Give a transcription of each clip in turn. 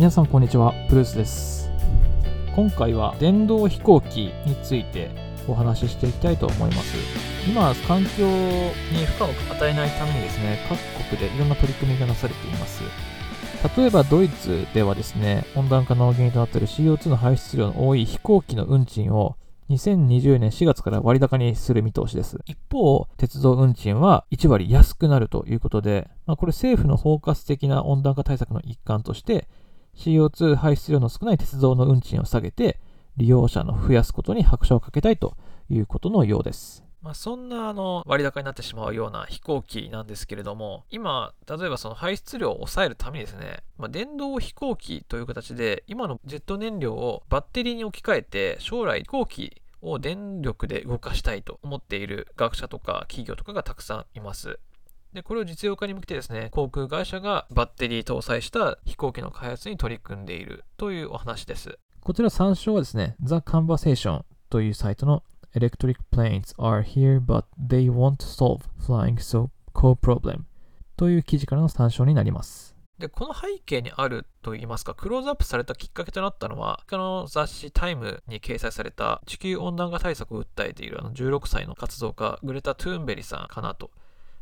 皆さんこんにちはブルースです。今回は電動飛行機についてお話ししていきたいと思います。今環境に負荷を与えないためにですね各国でいろんな取り組みがなされています。例えばドイツではですね温暖化の原因となっている CO2 の排出量の多い飛行機の運賃を2020年4月から割高にする見通しです。一方、鉄道運賃は1割安くなるということで、まあ、これ政府の包括的な温暖化対策の一環として、CO2 排出量の少ない鉄道の運賃を下げて、利用者の増やすことに拍車をかけたいということのようです。まあ、そんなあの割高になってしまうような飛行機なんですけれども、今、例えばその排出量を抑えるためにですね、まあ、電動飛行機という形で、今のジェット燃料をバッテリーに置き換えて、将来飛行機を電力で動かしたいと思っている学者とか企業とかがたくさんいます。で、これを実用化に向けてですね、航空会社がバッテリー搭載した飛行機の開発に取り組んでいるというお話です。こちら参照はですね、The Conversation というサイトの Electric planes are here but they won't solve flying so co problem という記事からの参照になります。で、この背景にあると言いますか、クローズアップされたきっかけとなったのは、この雑誌タイムに掲載された地球温暖化対策を訴えているあの16歳の活動家、グレタ・トゥーンベリさんかなと。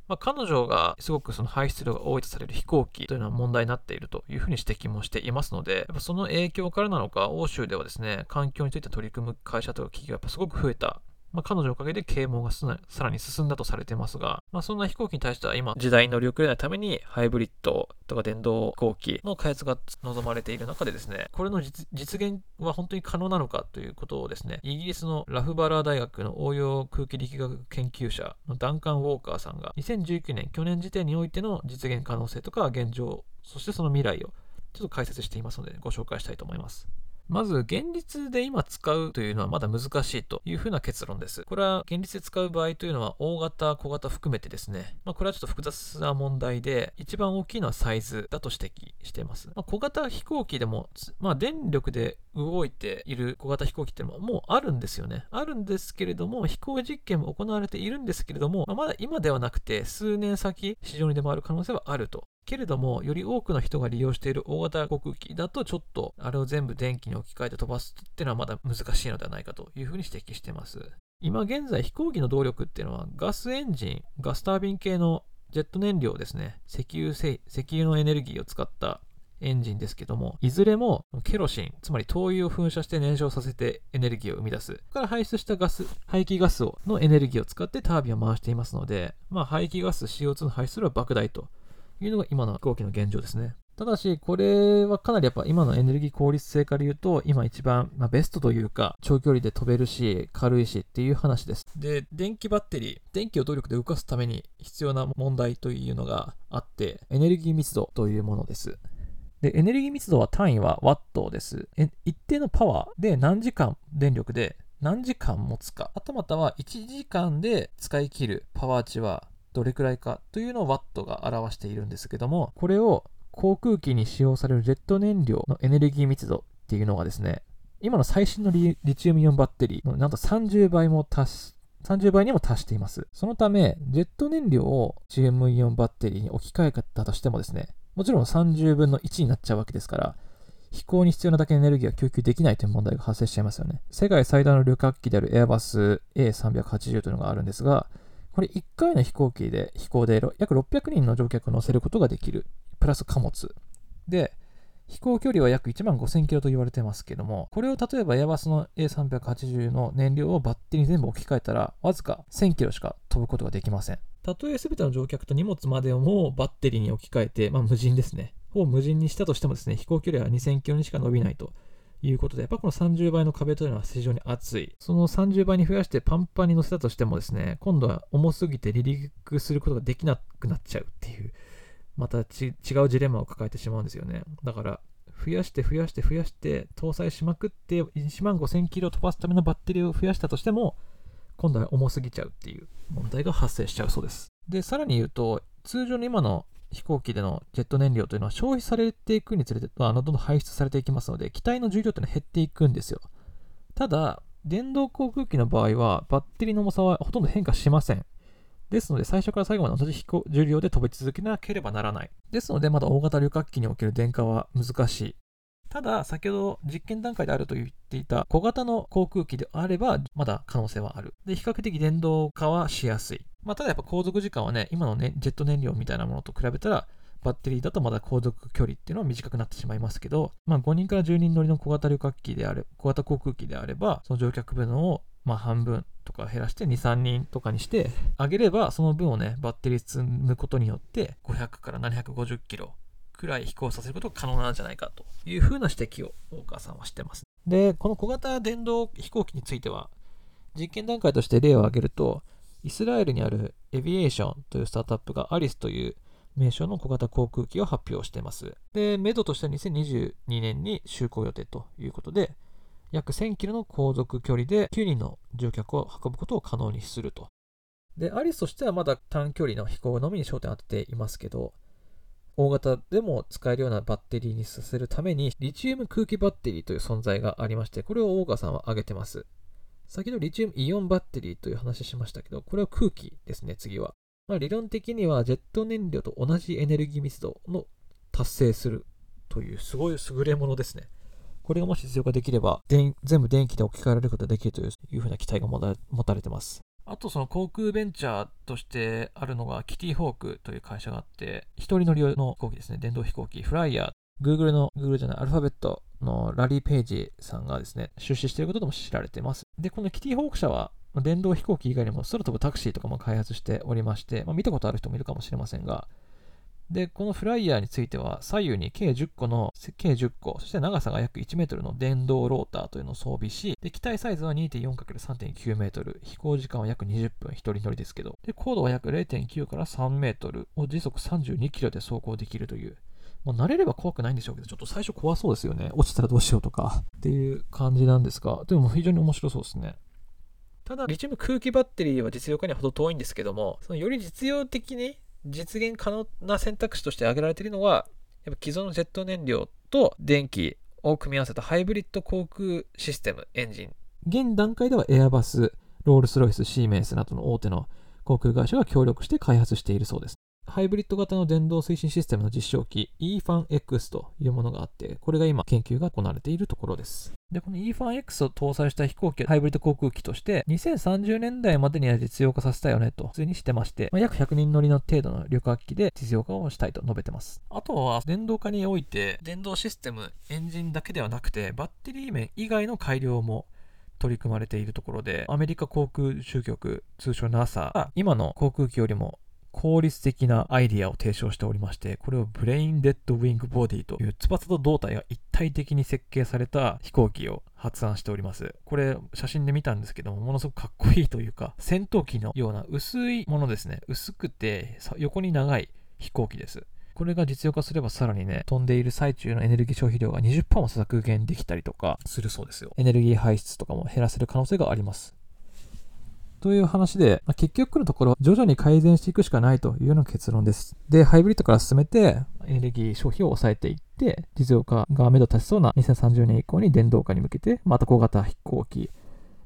まあ、彼女がすごくその排出量が多いとされる飛行機というのは問題になっているというふうに指摘もしていますので、やっぱその影響からなのか、欧州ではですね、環境について取り組む会社とか企業がやっぱすごく増えたまあ、彼女のおかげで啓蒙がさらに進んだとされてますが、まあ、そんな飛行機に対しては今、時代に乗り遅れないために、ハイブリッドとか電動飛行機の開発が望まれている中でですね、これの実現は本当に可能なのかということをですね、イギリスのラフバラー大学の応用空気力学研究者のダンカン・ウォーカーさんが、2019年、去年時点においての実現可能性とか現状、そしてその未来をちょっと解説していますので、ご紹介したいと思います。まず、現実で今使うというのはまだ難しいというふうな結論です。これは現実で使う場合というのは大型、小型含めてですね、まあ、これはちょっと複雑な問題で、一番大きいのはサイズだと指摘しています。まあ、小型飛行機でも、まあ、電力で動いている小型飛行機ってのももうあるんですよね。あるんですけれども、飛行実験も行われているんですけれども、まあ、まだ今ではなくて、数年先、市場に出回る可能性はあるとけれども、より多くの人が利用している大型航空機だと、ちょっとあれを全部電気に置き換えて飛ばすっていうのはまだ難しいのではないかというふうに指摘しています。今現在飛行機の動力っていうのはガスエンジン、ガスタービン系のジェット燃料ですね、石油石油のエネルギーを使ったエンジンですけども、いずれもケロシン、つまり灯油を噴射して燃焼させてエネルギーを生み出す。ここから排出したガス、排気ガスをのエネルギーを使ってタービンを回していますので、まあ排気ガス、CO2 の排出量は莫大というのが今の飛行機の現状ですね。ただし、これはかなりやっぱ今のエネルギー効率性から言うと、今一番、まあ、ベストというか、長距離で飛べるし、軽いしっていう話です。で、電気バッテリー、電気を動力で動かすために必要な問題というのがあって、エネルギー密度というものです。で、エネルギー密度は単位はワットです。一定のパワーで何時間電力で何時間持つか、はたまたは1時間で使い切るパワー値はどれくらいかというのをワットが表しているんですけども、これを航空機に使用されるジェット燃料のエネルギー密度っていうのがですね、今の最新のリチウムイオンバッテリーのなんと30倍も達し、30倍にも達しています。そのため、ジェット燃料をリチウムイオンバッテリーに置き換えたとしてもですね、もちろん30分の1になっちゃうわけですから、飛行に必要なだけエネルギーが供給できないという問題が発生しちゃいますよね。世界最大の旅客機であるエアバス A380 というのがあるんですが、これ1回の飛行機で飛行で約600人の乗客を乗せることができる。プラス貨物。で、飛行距離は約1万5000キロと言われてますけども、これを例えばエアバスの A380 の燃料をバッテリーに全部置き換えたら、わずか1000キロしか飛ぶことができません。たとえ全ての乗客と荷物までをもバッテリーに置き換えて、まあ無人ですね。ほぼ無人にしたとしてもですね、飛行距離は2000キロにしか伸びないということで、やっぱこの30倍の壁というのは非常に厚い。その30倍に増やしてパンパンに乗せたとしてもですね、今度は重すぎて離陸することができなくなっちゃうっていう、また違うジレンマを抱えてしまうんですよね。だから、増やして増やして増やして搭載しまくって1万5000キロ飛ばすためのバッテリーを増やしたとしても、今度は重すぎちゃうっていう問題が発生しちゃうそうです。で、さらに言うと、通常の今の飛行機でのジェット燃料というのは消費されていくにつれて、あどんどん排出されていきますので、機体の重量というのは減っていくんですよ。ただ、電動航空機の場合は、バッテリーの重さはほとんど変化しません。ですので、最初から最後まで同じ重量で飛び続けなければならない。ですので、まだ大型旅客機における電化は難しいただ、先ほど実験段階であると言っていた小型の航空機であれば、まだ可能性はある。で、比較的電動化はしやすい。まあ、ただやっぱ航続時間はね、今のね、ジェット燃料みたいなものと比べたら、バッテリーだとまだ航続距離っていうのは短くなってしまいますけど、まあ、5人から10人乗りの小型旅客機である、小型航空機であれば、その乗客分をま半分とか減らして2、3人とかにしてあげれば、その分をね、バッテリー積むことによって、500から750キロくらい飛行させることが可能なんじゃないかというふうな指摘を大川さんはしてます。で、この小型電動飛行機については、実験段階として例を挙げると、イスラエルにあるエビエーションというスタートアップがアリスという名称の小型航空機を発表しています。で、メドとしては2022年に就航予定ということで、約1000キロの航続距離で9人の乗客を運ぶことを可能にすると。で、アリスとしてはまだ短距離の飛行のみに焦点を当てていますけど、大型でも使えるようなバッテリーにさせるために、リチウム空気バッテリーという存在がありまして、これを大川さんは挙げてます。先ほどリチウムイオンバッテリーという話しましたけど、これは空気ですね、次は。まあ、理論的にはジェット燃料と同じエネルギー密度の達成するというすごい優れものですね。これがもし実用化できれば、全部電気で置き換えられることができるというふうな期待が持たれてます。あとその航空ベンチャーとしてあるのがキティホークという会社があって、一人乗り用の飛行機ですね、電動飛行機、フライヤー、Google の、Google じゃない、アルファベットのラリー・ページさんがですね、出資していることでも知られています。で、このキティホーク社は電動飛行機以外にも空飛ぶタクシーとかも開発しておりまして、まあ、見たことある人もいるかもしれませんが、で、このフライヤーについては、左右に計10個の、計10個、そして長さが約1メートルの電動ローターというのを装備し、で、機体サイズは 2.4×3.9 メートル、飛行時間は約20分、1人乗りですけど、で、高度は約0.9から3メートルを時速32キロで走行できるという、もう慣れれば怖くないんでしょうけど、ちょっと最初怖そうですよね。落ちたらどうしようとかっていう感じなんですが、でも非常に面白そうですね。ただ、リチウム空気バッテリーは実用化には程遠いんですけども、そのより実用的に実現可能な選択肢として挙げられているのは、やっぱ既存のジェット燃料と電気を組み合わせたハイブリッド航空システム、エンジン。現段階ではエアバス、ロールスロイス、シーメンスなどの大手の航空会社が協力して開発しているそうです。ハイブリッド型の電動推進システムの実証機 eFANX というものがあって、これが今研究が行われているところです。で、この eFANX を搭載した飛行機、ハイブリッド航空機として、2030年代までには実用化させたよねと、普通にしてまして、まあ、約100人乗りの程度の旅客機で実用化をしたいと述べてます。あとは、電動化において、電動システム、エンジンだけではなくて、バッテリー面以外の改良も取り組まれているところで、アメリカ航空宇宙局、通称 NASA が今の航空機よりも効率的なアイディアを提唱しておりまして、これをブレインデッドウィングボディという翼と胴体が一体的に設計された飛行機を発案しております。これ写真で見たんですけども、ものすごくかっこいいというか、戦闘機のような薄いものですね。薄くて横に長い飛行機です。これが実用化すればさらにね、飛んでいる最中のエネルギー消費量が20%も削減できたりとかするそうですよ。エネルギー排出とかも減らせる可能性があります。という話で、まあ、結局のところ、徐々に改善していくしかないというような結論です。で、ハイブリッドから進めて、エネルギー消費を抑えていって、実用化が目処立ちそうな2030年以降に電動化に向けて、また小型飛行機、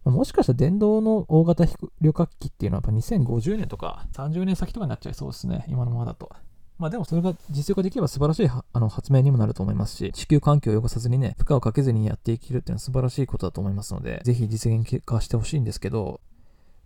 もしかしたら電動の大型旅客機っていうのはやっぱ2050年とか30年先とかになっちゃいそうですね。今のままだと。まあでもそれが実用化できれば素晴らしいあの発明にもなると思いますし、地球環境を汚さずにね、負荷をかけずにやっていけるっていうのは素晴らしいことだと思いますので、ぜひ実現化してほしいんですけど、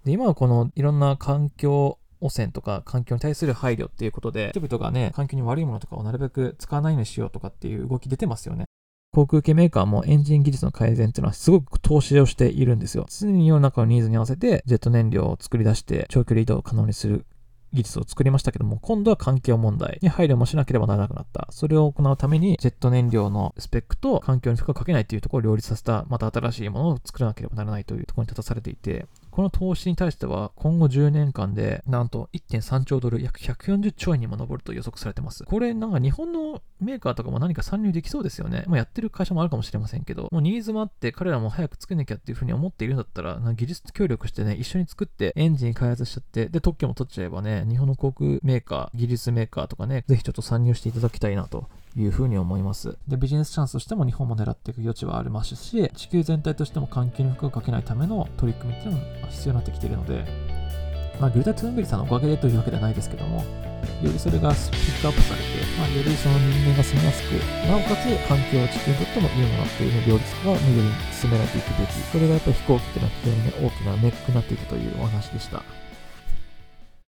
で、今はこのいろんな環境汚染とか環境に対する配慮っていうことで、人々がね、環境に悪いものとかをなるべく使わないようにしようとかっていう動き出てますよね。航空系メーカーもエンジン技術の改善っていうのはすごく投資をしているんですよ。常に世の中のニーズに合わせてジェット燃料を作り出して長距離移動を可能にする技術を作りましたけども、今度は環境問題に配慮もしなければならなくなった。それを行うために、ジェット燃料のスペックと環境に負荷をかけないというところを両立させた、また新しいものを作らなければならないというところに立たされていて、この投資に対しては今後10年間でなんと1.3兆ドル約140兆円にも上ると予測されてます。これなんか日本のメーカーとかも何か参入できそうですよね。まあ、やってる会社もあるかもしれませんけど、もうニーズもあって彼らも早く作んなきゃっていうふうに思っているんだったら、技術協力してね、一緒に作ってエンジン開発しちゃって、で特許も取っちゃえばね、日本の航空メーカー、技術メーカーとかね、ぜひちょっと参入していただきたいなというふうに思います。で、ビジネスチャンスとしても日本も狙っていく余地はありますし、地球全体としても環境に負荷をかけないための取り組みっていうのも必要になってきているので、まあ、グルタ・トゥーンベリさんのおかげでというわけではないですけども、よりそれがピックアップされて、まあ、よりその人間が住みやすく、なおかつ環境は、地球にとってもいいものっていうの両立がより進められていくべき、それがやっぱり飛行機っていうのは非常に、大きなネックになっていくというお話でした。